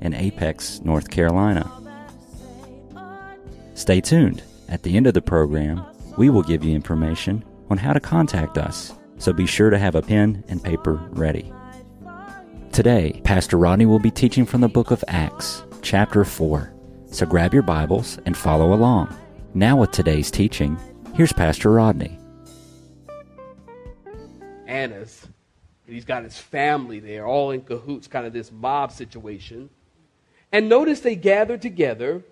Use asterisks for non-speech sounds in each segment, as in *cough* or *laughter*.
in Apex, North Carolina. Stay tuned. At the end of the program, we will give you information on how to contact us, so be sure to have a pen and paper ready. Today, Pastor Rodney will be teaching from the book of Acts, chapter 4. So grab your Bibles and follow along. Now, with today's teaching, here's Pastor Rodney. Annas, and he's got his family there, all in cahoots, kind of this mob situation. And notice they gather together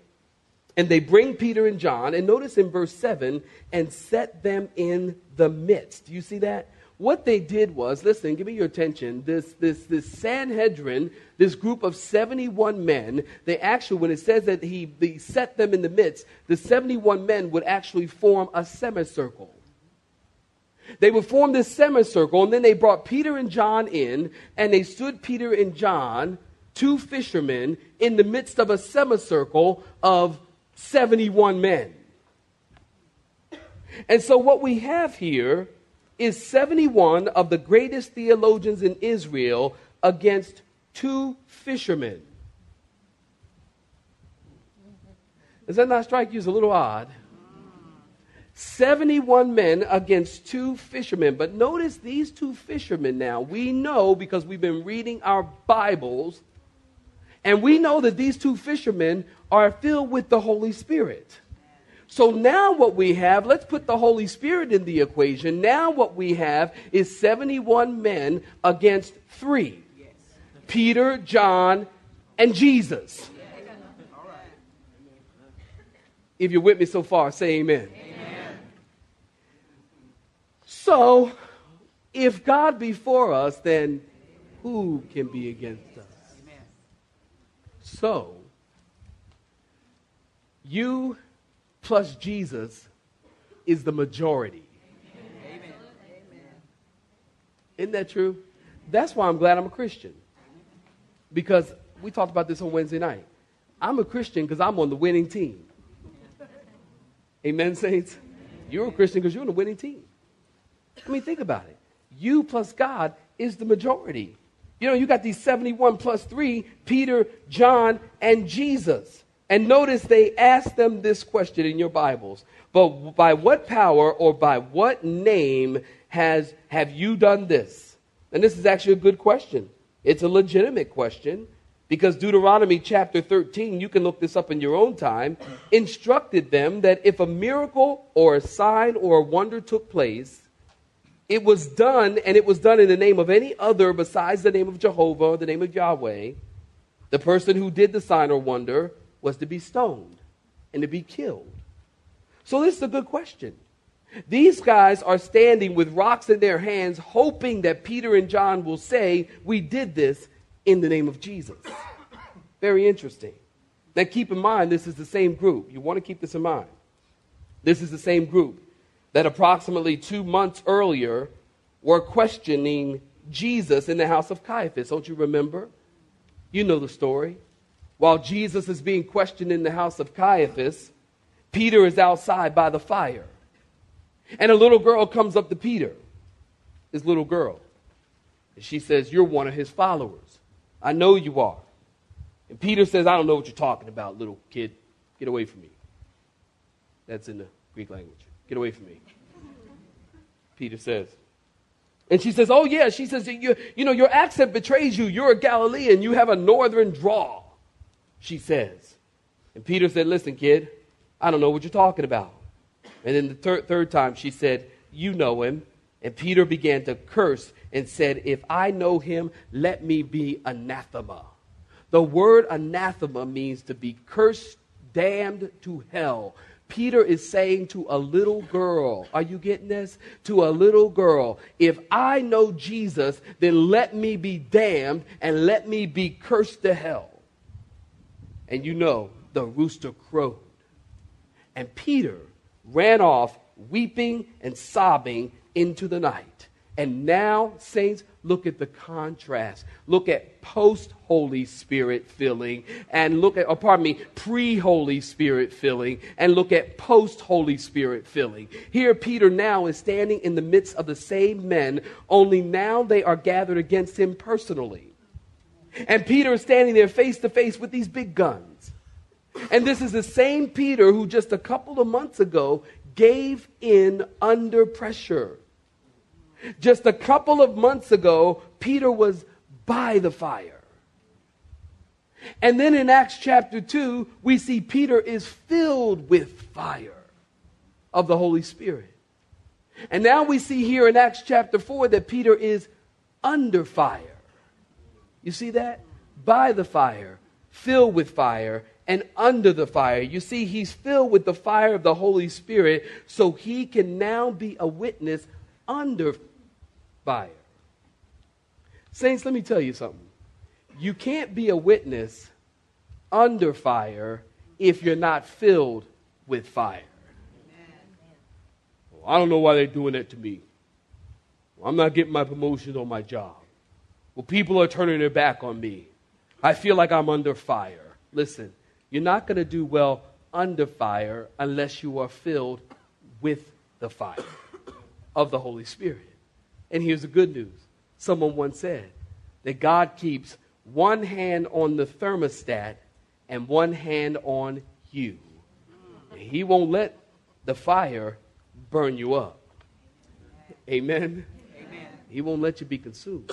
and they bring Peter and John. And notice in verse 7 and set them in the midst. Do you see that? What they did was, listen, give me your attention. This, this, this Sanhedrin, this group of 71 men, they actually, when it says that he, he set them in the midst, the 71 men would actually form a semicircle. They would form this semicircle, and then they brought Peter and John in, and they stood Peter and John two fishermen in the midst of a semicircle of 71 men. And so, what we have here is 71 of the greatest theologians in Israel against two fishermen. Does that not strike you as a little odd? 71 men against two fishermen. But notice these two fishermen now. We know because we've been reading our Bibles and we know that these two fishermen are filled with the Holy Spirit. So now what we have, let's put the Holy Spirit in the equation. Now what we have is 71 men against three Peter, John, and Jesus. If you're with me so far, say amen. amen. So, if God be for us, then who can be against? So, you plus Jesus is the majority. Amen. Isn't that true? That's why I'm glad I'm a Christian. Because we talked about this on Wednesday night. I'm a Christian because I'm on the winning team. Amen, saints? You're a Christian because you're on the winning team. I mean, think about it. You plus God is the majority. You know, you got these 71 plus 3 Peter, John, and Jesus. And notice they ask them this question in your Bibles. But by what power or by what name has have you done this? And this is actually a good question. It's a legitimate question because Deuteronomy chapter 13, you can look this up in your own time, instructed them that if a miracle or a sign or a wonder took place, it was done, and it was done in the name of any other besides the name of Jehovah the name of Yahweh. The person who did the sign or wonder was to be stoned and to be killed. So, this is a good question. These guys are standing with rocks in their hands, hoping that Peter and John will say, We did this in the name of Jesus. *coughs* Very interesting. Now, keep in mind, this is the same group. You want to keep this in mind. This is the same group that approximately two months earlier were questioning Jesus in the house of Caiaphas. Don't you remember? You know the story. While Jesus is being questioned in the house of Caiaphas, Peter is outside by the fire. And a little girl comes up to Peter, this little girl. And she says, You're one of his followers. I know you are. And Peter says, I don't know what you're talking about, little kid. Get away from me. That's in the Greek language. Get away from me. Peter says. And she says, Oh, yeah. She says, you, you know, your accent betrays you. You're a Galilean. You have a northern drawl, she says. And Peter said, Listen, kid, I don't know what you're talking about. And then the thir- third time she said, You know him. And Peter began to curse and said, If I know him, let me be anathema. The word anathema means to be cursed, damned to hell. Peter is saying to a little girl, are you getting this? To a little girl, if I know Jesus, then let me be damned and let me be cursed to hell. And you know, the rooster crowed. And Peter ran off, weeping and sobbing into the night. And now, saints, look at the contrast. Look at post Holy Spirit filling, and look at, oh, pardon me, pre Holy Spirit filling, and look at post Holy Spirit filling. Here, Peter now is standing in the midst of the same men, only now they are gathered against him personally. And Peter is standing there face to face with these big guns. And this is the same Peter who just a couple of months ago gave in under pressure. Just a couple of months ago, Peter was by the fire. And then in Acts chapter 2, we see Peter is filled with fire of the Holy Spirit. And now we see here in Acts chapter 4 that Peter is under fire. You see that? By the fire, filled with fire, and under the fire. You see, he's filled with the fire of the Holy Spirit, so he can now be a witness under fire. Saints, let me tell you something. You can't be a witness under fire if you're not filled with fire. Well, I don't know why they're doing that to me. Well, I'm not getting my promotions on my job. Well, people are turning their back on me. I feel like I'm under fire. Listen, you're not going to do well under fire unless you are filled with the fire of the Holy Spirit. And here's the good news someone once said that God keeps one hand on the thermostat and one hand on you. And he won't let the fire burn you up. Amen. Amen. He won't let you be consumed.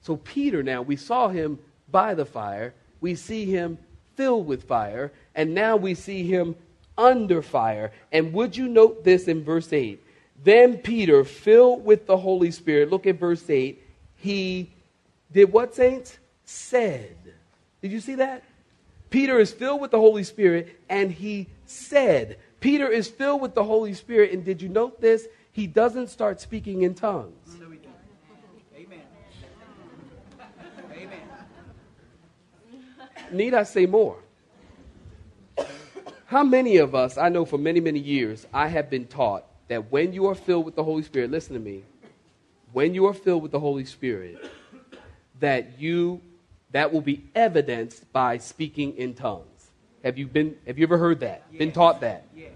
So, Peter, now, we saw him by the fire, we see him filled with fire, and now we see him under fire. And would you note this in verse 8? Then Peter, filled with the Holy Spirit, look at verse 8, he did what, saints? Said. Did you see that? Peter is filled with the Holy Spirit and he said. Peter is filled with the Holy Spirit, and did you note this? He doesn't start speaking in tongues. Amen. Amen. Need I say more? How many of us, I know for many, many years, I have been taught that when you are filled with the Holy Spirit, listen to me, when you are filled with the Holy Spirit, that you that will be evidenced by speaking in tongues. Have you been have you ever heard that? Yes. Been taught that? Yes.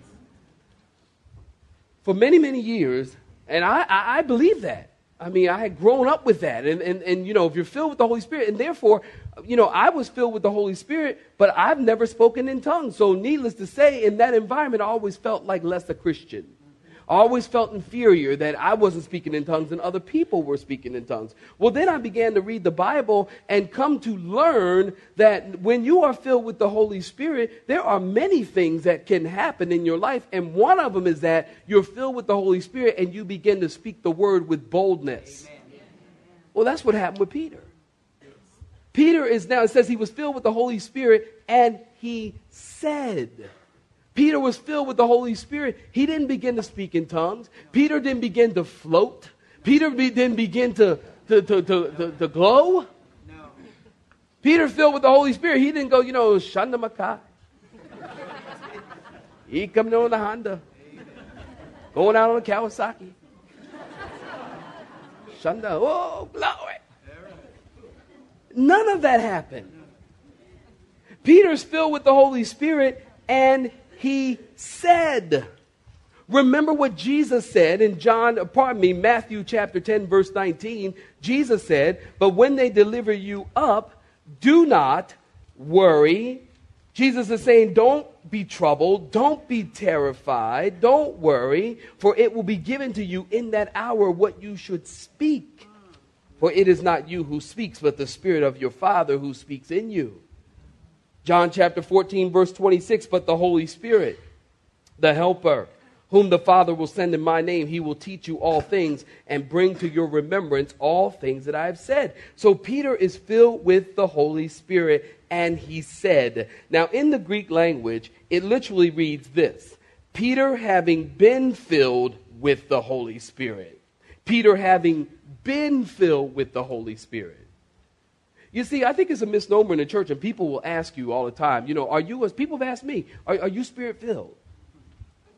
For many, many years, and I, I, I believe that. I mean, I had grown up with that. And, and, and, you know, if you're filled with the Holy Spirit, and therefore, you know, I was filled with the Holy Spirit, but I've never spoken in tongues. So, needless to say, in that environment, I always felt like less a Christian. I always felt inferior that I wasn't speaking in tongues and other people were speaking in tongues. Well, then I began to read the Bible and come to learn that when you are filled with the Holy Spirit, there are many things that can happen in your life. And one of them is that you're filled with the Holy Spirit and you begin to speak the word with boldness. Amen. Well, that's what happened with Peter. Peter is now, it says he was filled with the Holy Spirit and he said, Peter was filled with the Holy Spirit. He didn't begin to speak in tongues. Peter didn't begin to float. Peter be, didn't begin to, to, to, to, to glow. No. Peter filled with the Holy Spirit. He didn't go, you know, Shanda Makai. he coming on the Honda. Going out on the Kawasaki. Shanda, oh, glory. None of that happened. Peter's filled with the Holy Spirit and he said. Remember what Jesus said in John, pardon me, Matthew chapter 10, verse 19. Jesus said, But when they deliver you up, do not worry. Jesus is saying, Don't be troubled, don't be terrified, don't worry, for it will be given to you in that hour what you should speak. For it is not you who speaks, but the Spirit of your Father who speaks in you. John chapter 14, verse 26, but the Holy Spirit, the Helper, whom the Father will send in my name, he will teach you all things and bring to your remembrance all things that I have said. So Peter is filled with the Holy Spirit, and he said, Now, in the Greek language, it literally reads this Peter having been filled with the Holy Spirit. Peter having been filled with the Holy Spirit. You see, I think it's a misnomer in the church, and people will ask you all the time, you know, are you, as people have asked me, are, are you spirit filled?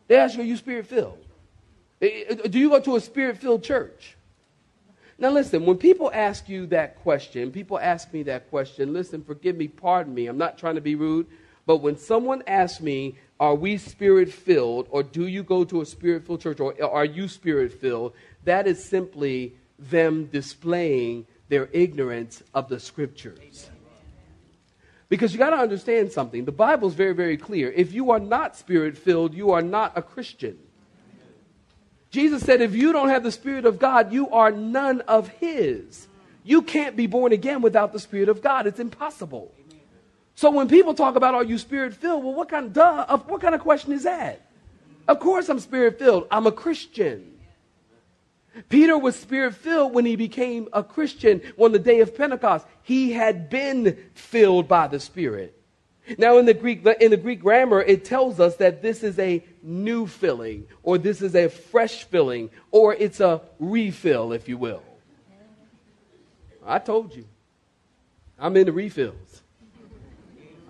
They ask you, are you spirit filled? Eh, eh, do you go to a spirit filled church? Now, listen, when people ask you that question, people ask me that question, listen, forgive me, pardon me, I'm not trying to be rude, but when someone asks me, are we spirit filled, or do you go to a spirit filled church, or are you spirit filled, that is simply them displaying their ignorance of the scriptures. Because you got to understand something. The Bible is very, very clear. If you are not spirit filled, you are not a Christian. Jesus said, if you don't have the Spirit of God, you are none of His. You can't be born again without the Spirit of God. It's impossible. So when people talk about, are you spirit filled? Well, what kind of, duh, what kind of question is that? Of course I'm spirit filled. I'm a Christian. Peter was spirit filled when he became a Christian on the day of Pentecost. He had been filled by the Spirit. Now, in the Greek, in the Greek grammar, it tells us that this is a new filling, or this is a fresh filling, or it's a refill, if you will. I told you, I'm into refills.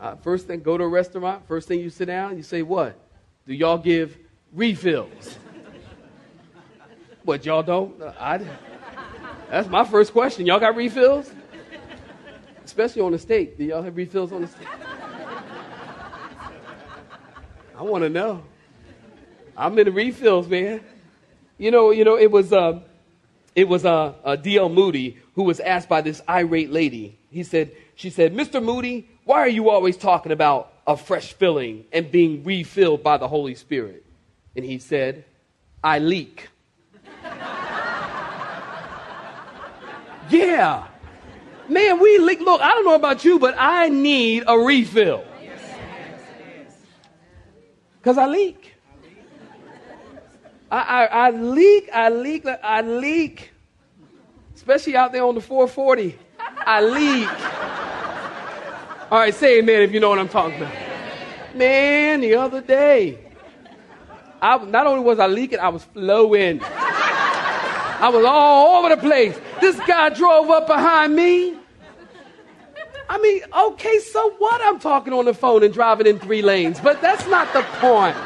Uh, first thing, go to a restaurant. First thing you sit down, you say, "What? Do y'all give refills?" What y'all don't? I. That's my first question. Y'all got refills? Especially on the steak. Do y'all have refills on the steak? I want to know. I'm in the refills, man. You know, you know, it was uh, it was uh, uh, D.L. Moody who was asked by this irate lady. He said, she said, Mr. Moody, why are you always talking about a fresh filling and being refilled by the Holy Spirit? And he said, I leak. Yeah. Man, we leak. Look, I don't know about you, but I need a refill. Because I leak. I, I, I leak, I leak, I leak. Especially out there on the 440. I leak. All right, say amen if you know what I'm talking about. Man, the other day, I, not only was I leaking, I was flowing. I was all over the place. This guy drove up behind me. I mean, okay, so what? I'm talking on the phone and driving in three lanes, but that's not the point.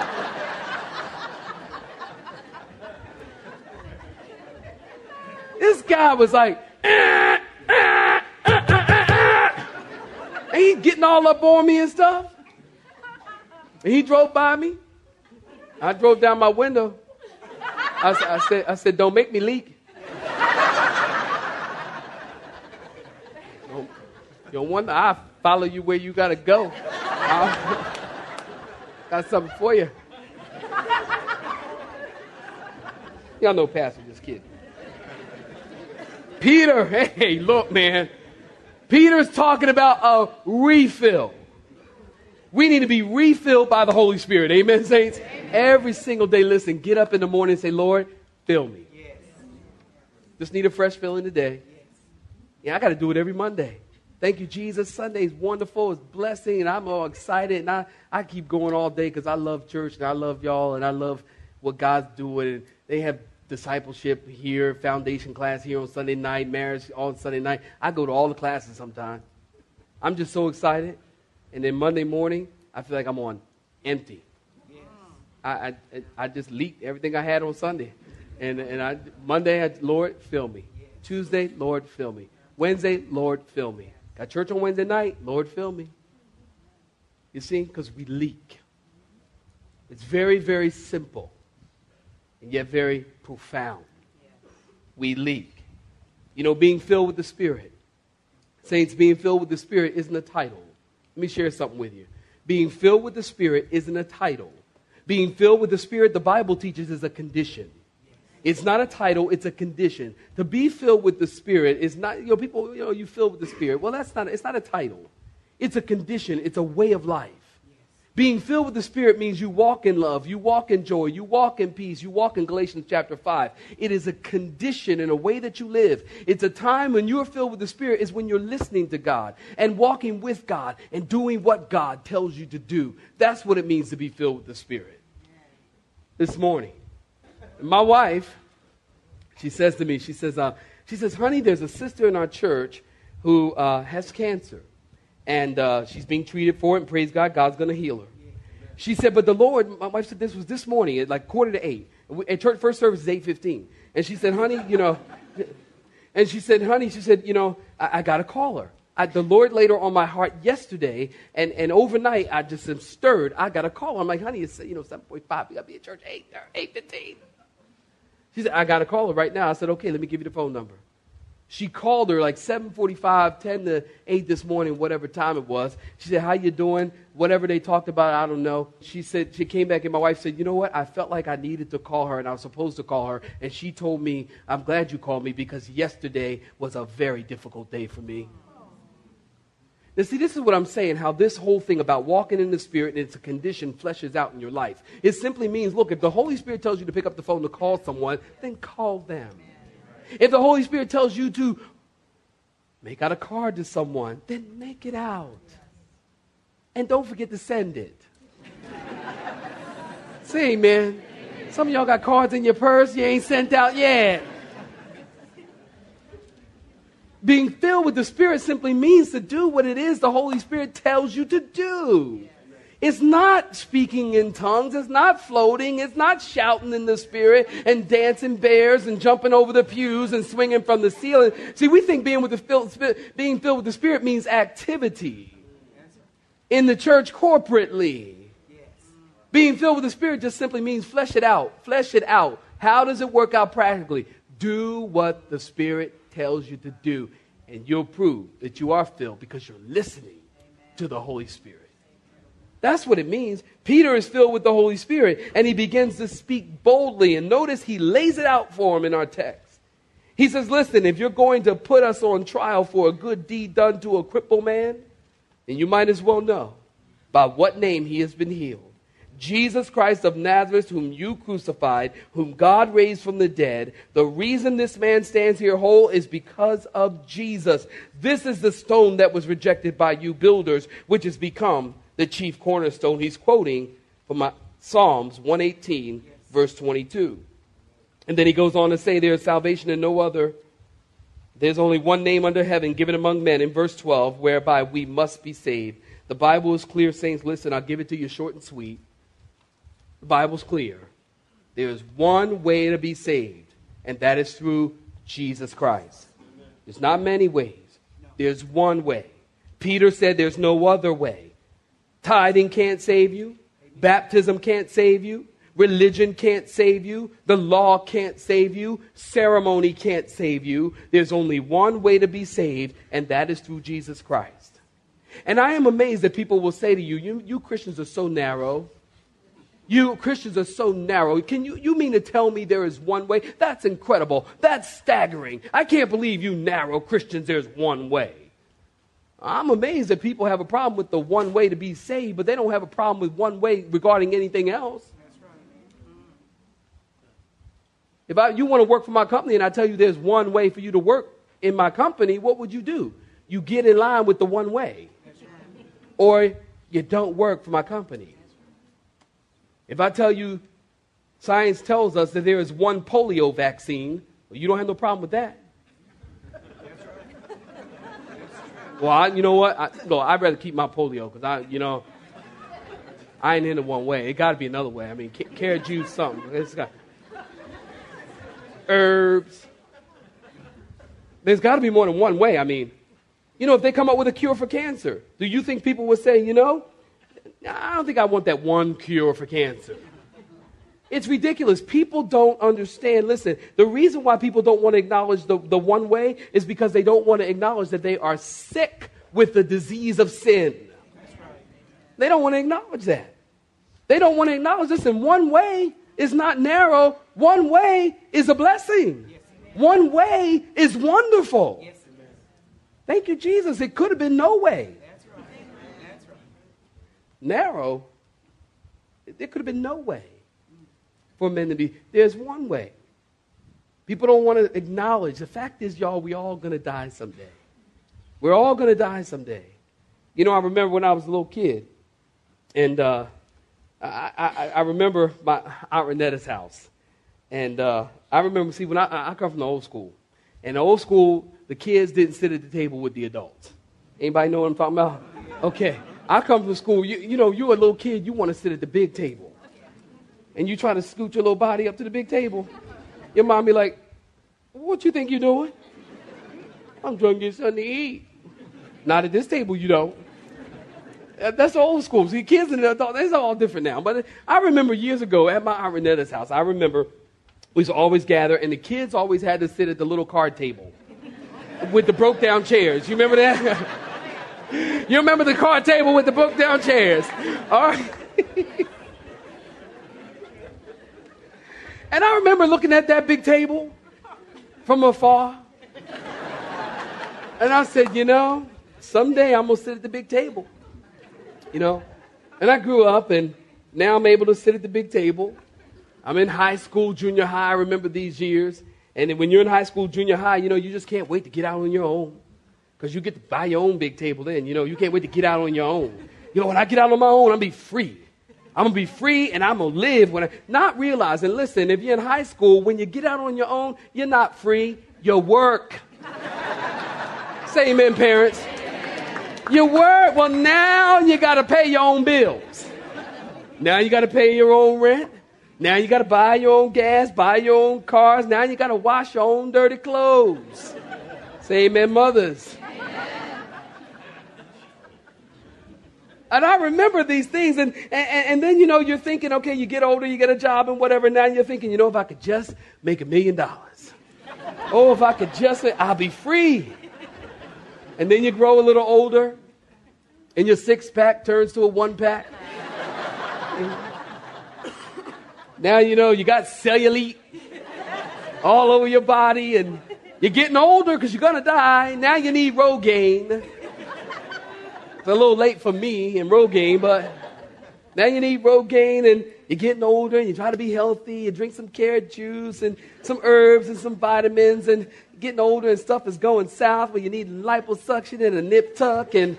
This guy was like, eh, and he getting all up on me and stuff. And he drove by me. I drove down my window. I, I said, I said, don't make me leak. You don't wonder I follow you where you got to go. got something for you. Y'all know Pastor, just kidding. Peter, hey, look, man. Peter's talking about a refill. We need to be refilled by the Holy Spirit. Amen, saints? Amen. Every single day, listen, get up in the morning and say, Lord, fill me. Yes. Just need a fresh filling today. Yes. Yeah, I got to do it every Monday. Thank you, Jesus. Sunday is wonderful. It's blessing, and I'm all excited. And I, I keep going all day because I love church and I love y'all and I love what God's doing. And they have discipleship here, foundation class here on Sunday night, marriage on Sunday night. I go to all the classes sometimes. I'm just so excited. And then Monday morning, I feel like I'm on empty. Yes. I, I, I just leaked everything I had on Sunday. And, and I, Monday, I, Lord, fill me. Tuesday, Lord, fill me. Wednesday, Lord, fill me. Got church on Wednesday night? Lord, fill me. You see, because we leak. It's very, very simple and yet very profound. We leak. You know, being filled with the Spirit. Saints, being filled with the Spirit isn't a title. Let me share something with you. Being filled with the Spirit isn't a title. Being filled with the Spirit, the Bible teaches, is a condition. It's not a title, it's a condition. To be filled with the Spirit is not, you know, people, you know, you filled with the Spirit. Well, that's not, it's not a title. It's a condition, it's a way of life. Being filled with the Spirit means you walk in love, you walk in joy, you walk in peace, you walk in Galatians chapter 5. It is a condition and a way that you live. It's a time when you're filled with the Spirit, is when you're listening to God and walking with God and doing what God tells you to do. That's what it means to be filled with the Spirit. This morning, my wife, she says to me, she says, uh, she says, honey, there's a sister in our church who uh, has cancer. And uh, she's being treated for it, and praise God, God's going to heal her. She said, but the Lord, my wife said this was this morning at like quarter to eight. At church, first service is 8.15. And she said, honey, you know, *laughs* and she said, honey, she said, you know, I, I got to call her. I, the Lord laid her on my heart yesterday, and, and overnight I just am stirred. I got to call her. I'm like, honey, it's, you know, 7.5. We got to be at church 8, 8.15. She said, I got to call her right now. I said, okay, let me give you the phone number. She called her like 7:45, 10 to 8 this morning, whatever time it was. She said, "How you doing?" Whatever they talked about, I don't know. She said she came back and my wife said, "You know what? I felt like I needed to call her and I was supposed to call her." And she told me, "I'm glad you called me because yesterday was a very difficult day for me." Now, see, this is what I'm saying how this whole thing about walking in the Spirit and it's a condition fleshes out in your life. It simply means look, if the Holy Spirit tells you to pick up the phone to call someone, then call them. If the Holy Spirit tells you to make out a card to someone, then make it out. And don't forget to send it. *laughs* See, man. Some of y'all got cards in your purse you ain't sent out yet. Being filled with the Spirit simply means to do what it is the Holy Spirit tells you to do. It's not speaking in tongues. It's not floating. It's not shouting in the spirit and dancing bears and jumping over the pews and swinging from the ceiling. See, we think being with the filled, being filled with the spirit means activity in the church corporately. Being filled with the spirit just simply means flesh it out. Flesh it out. How does it work out practically? Do what the spirit tells you to do, and you'll prove that you are filled because you're listening to the Holy Spirit. That's what it means. Peter is filled with the Holy Spirit and he begins to speak boldly. And notice he lays it out for him in our text. He says, Listen, if you're going to put us on trial for a good deed done to a crippled man, then you might as well know by what name he has been healed. Jesus Christ of Nazareth, whom you crucified, whom God raised from the dead. The reason this man stands here whole is because of Jesus. This is the stone that was rejected by you builders, which has become the chief cornerstone. He's quoting from Psalms 118, verse 22. And then he goes on to say, There is salvation in no other. There's only one name under heaven given among men in verse 12, whereby we must be saved. The Bible is clear, saints. Listen, I'll give it to you short and sweet. The Bible's clear. There is one way to be saved, and that is through Jesus Christ. There's not many ways, there's one way. Peter said there's no other way. Tithing can't save you. Baptism can't save you. Religion can't save you. The law can't save you. Ceremony can't save you. There's only one way to be saved, and that is through Jesus Christ. And I am amazed that people will say to you, you, you Christians are so narrow. You Christians are so narrow. Can you, you mean to tell me there is one way? That's incredible. That's staggering. I can't believe you narrow Christians, there's one way. I'm amazed that people have a problem with the one way to be saved, but they don't have a problem with one way regarding anything else. If I, you want to work for my company and I tell you there's one way for you to work in my company, what would you do? You get in line with the one way. Or you don't work for my company. If I tell you science tells us that there is one polio vaccine, well, you don't have no problem with that. Well, I, you know what? I, no, I'd rather keep my polio because I, you know, I ain't in it one way. It got to be another way. I mean, carrot juice, something. It's got herbs. There's got to be more than one way. I mean, you know, if they come up with a cure for cancer, do you think people would say, you know, I don't think I want that one cure for cancer? It's ridiculous. People don't understand. Listen, the reason why people don't want to acknowledge the, the one way is because they don't want to acknowledge that they are sick with the disease of sin. They don't want to acknowledge that. They don't want to acknowledge this. And one way is not narrow, one way is a blessing. One way is wonderful. Thank you, Jesus. It could have been no way. Narrow, there could have been no way for men to be. There's one way. People don't want to acknowledge. The fact is, y'all, we all going to die someday. We're all going to die someday. You know, I remember when I was a little kid, and uh, I, I, I, remember my Aunt Renetta's house. And uh, I remember, see, when I, I come from the old school, And the old school, the kids didn't sit at the table with the adults. Anybody know what I'm talking about? Okay. I come from school, you, you know, you're a little kid, you want to sit at the big table. And you try to scoot your little body up to the big table. Your mom be like, what you think you're doing? I'm trying to get something to eat. Not at this table, you don't. Uh, That's old school. See, kids and adults, it's all different now. But I remember years ago at my Aunt Renetta's house, I remember we used to always gather, and the kids always had to sit at the little card table with the broke down chairs. You remember that? *laughs* you remember the card table with the broke down chairs? All right. *laughs* and I remember looking at that big table from afar. And I said, you know, someday I'm going to sit at the big table. You know? And I grew up, and now I'm able to sit at the big table. I'm in high school, junior high. I remember these years. And when you're in high school, junior high, you know, you just can't wait to get out on your own. Because you get to buy your own big table then. You know, you can't wait to get out on your own. You know, when I get out on my own, to be free. I'm to be free and I'm to live. When I, not realizing, listen, if you're in high school, when you get out on your own, you're not free. You work. *laughs* Say amen, parents. You work. Well, now you got to pay your own bills. Now you got to pay your own rent. Now you got to buy your own gas, buy your own cars. Now you got to wash your own dirty clothes. Say amen, mothers. And I remember these things, and, and, and then, you know, you're thinking, okay, you get older, you get a job and whatever. Now you're thinking, you know, if I could just make a million dollars. Oh, if I could just, I'll be free. And then you grow a little older, and your six pack turns to a one pack. Now you know you got cellulite all over your body, and you're getting older because you're gonna die. Now you need Rogaine. It's a little late for me and Rogaine, but now you need Rogaine, and you're getting older, and you try to be healthy. You drink some carrot juice and some herbs and some vitamins, and getting older and stuff is going south. Where you need liposuction and a nip tuck, and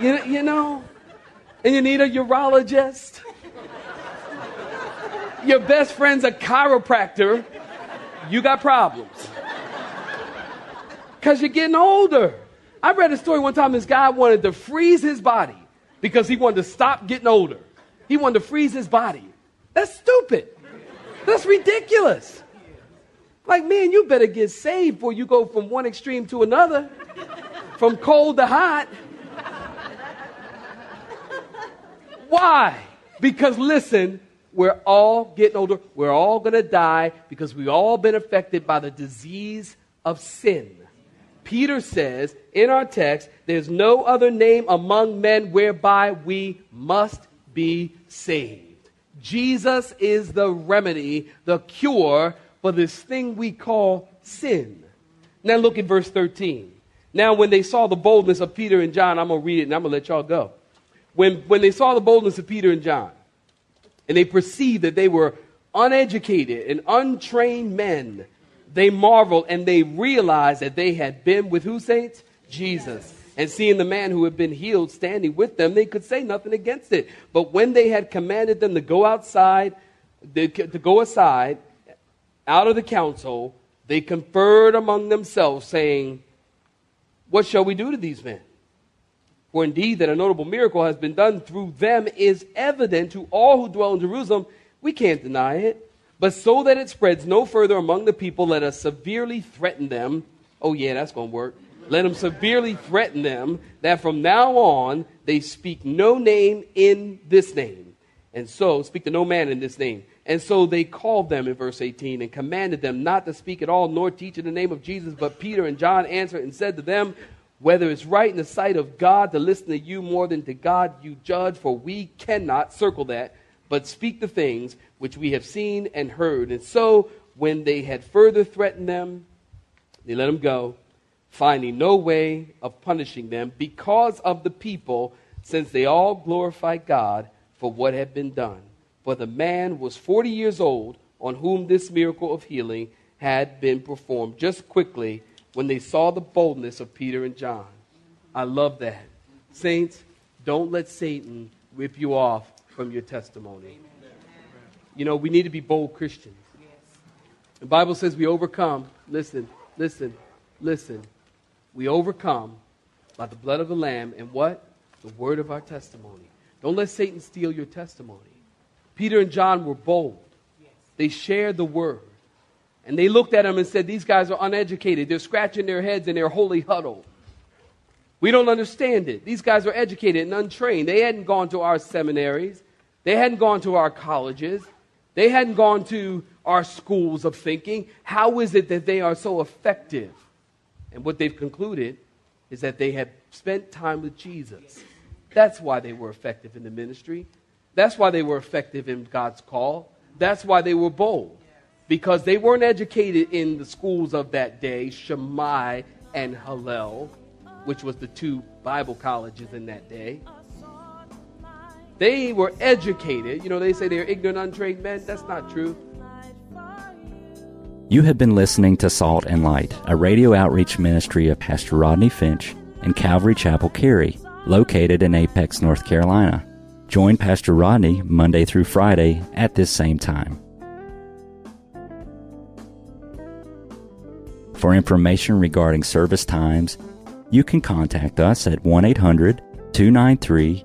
you you know, and you need a urologist your best friend's a chiropractor, you got problems. Because you're getting older. I read a story one time this guy wanted to freeze his body because he wanted to stop getting older. He wanted to freeze his body. That's stupid. That's ridiculous. Like, man, you better get saved before you go from one extreme to another, from cold to hot. Why? Because listen, we're all getting older. We're all going to die because we've all been affected by the disease of sin. Peter says in our text, there's no other name among men whereby we must be saved. Jesus is the remedy, the cure for this thing we call sin. Now look at verse 13. Now, when they saw the boldness of Peter and John, I'm going to read it and I'm going to let y'all go. When, when they saw the boldness of Peter and John, and they perceived that they were uneducated and untrained men, they marveled and they realized that they had been with who, saints? Jesus. And seeing the man who had been healed standing with them, they could say nothing against it. But when they had commanded them to go outside, to go aside, out of the council, they conferred among themselves, saying, What shall we do to these men? For indeed, that a notable miracle has been done through them is evident to all who dwell in Jerusalem. We can't deny it. But so that it spreads no further among the people, let us severely threaten them. Oh, yeah, that's going to work. Let them severely threaten them that from now on they speak no name in this name. And so, speak to no man in this name. And so they called them in verse 18 and commanded them not to speak at all nor teach in the name of Jesus. But Peter and John answered and said to them, whether it's right in the sight of God to listen to you more than to God you judge, for we cannot circle that, but speak the things which we have seen and heard. And so, when they had further threatened them, they let them go, finding no way of punishing them because of the people, since they all glorified God for what had been done. For the man was 40 years old on whom this miracle of healing had been performed. Just quickly, when they saw the boldness of Peter and John. I love that. Saints, don't let Satan rip you off from your testimony. You know, we need to be bold Christians. The Bible says we overcome, listen, listen, Listen, we overcome by the blood of the Lamb and what? The word of our testimony. Don't let Satan steal your testimony. Peter and John were bold. They shared the word. And they looked at them and said, These guys are uneducated. They're scratching their heads in their holy huddle. We don't understand it. These guys are educated and untrained. They hadn't gone to our seminaries, they hadn't gone to our colleges, they hadn't gone to our schools of thinking. How is it that they are so effective? And what they've concluded is that they had spent time with Jesus. That's why they were effective in the ministry. That's why they were effective in God's call. That's why they were bold. Because they weren't educated in the schools of that day, Shammai and Hillel, which was the two Bible colleges in that day. They were educated. You know, they say they're ignorant, untrained men. That's not true. You have been listening to Salt and Light, a radio outreach ministry of Pastor Rodney Finch and Calvary Chapel Cary, located in Apex, North Carolina. Join Pastor Rodney Monday through Friday at this same time. For information regarding service times, you can contact us at 1 800 293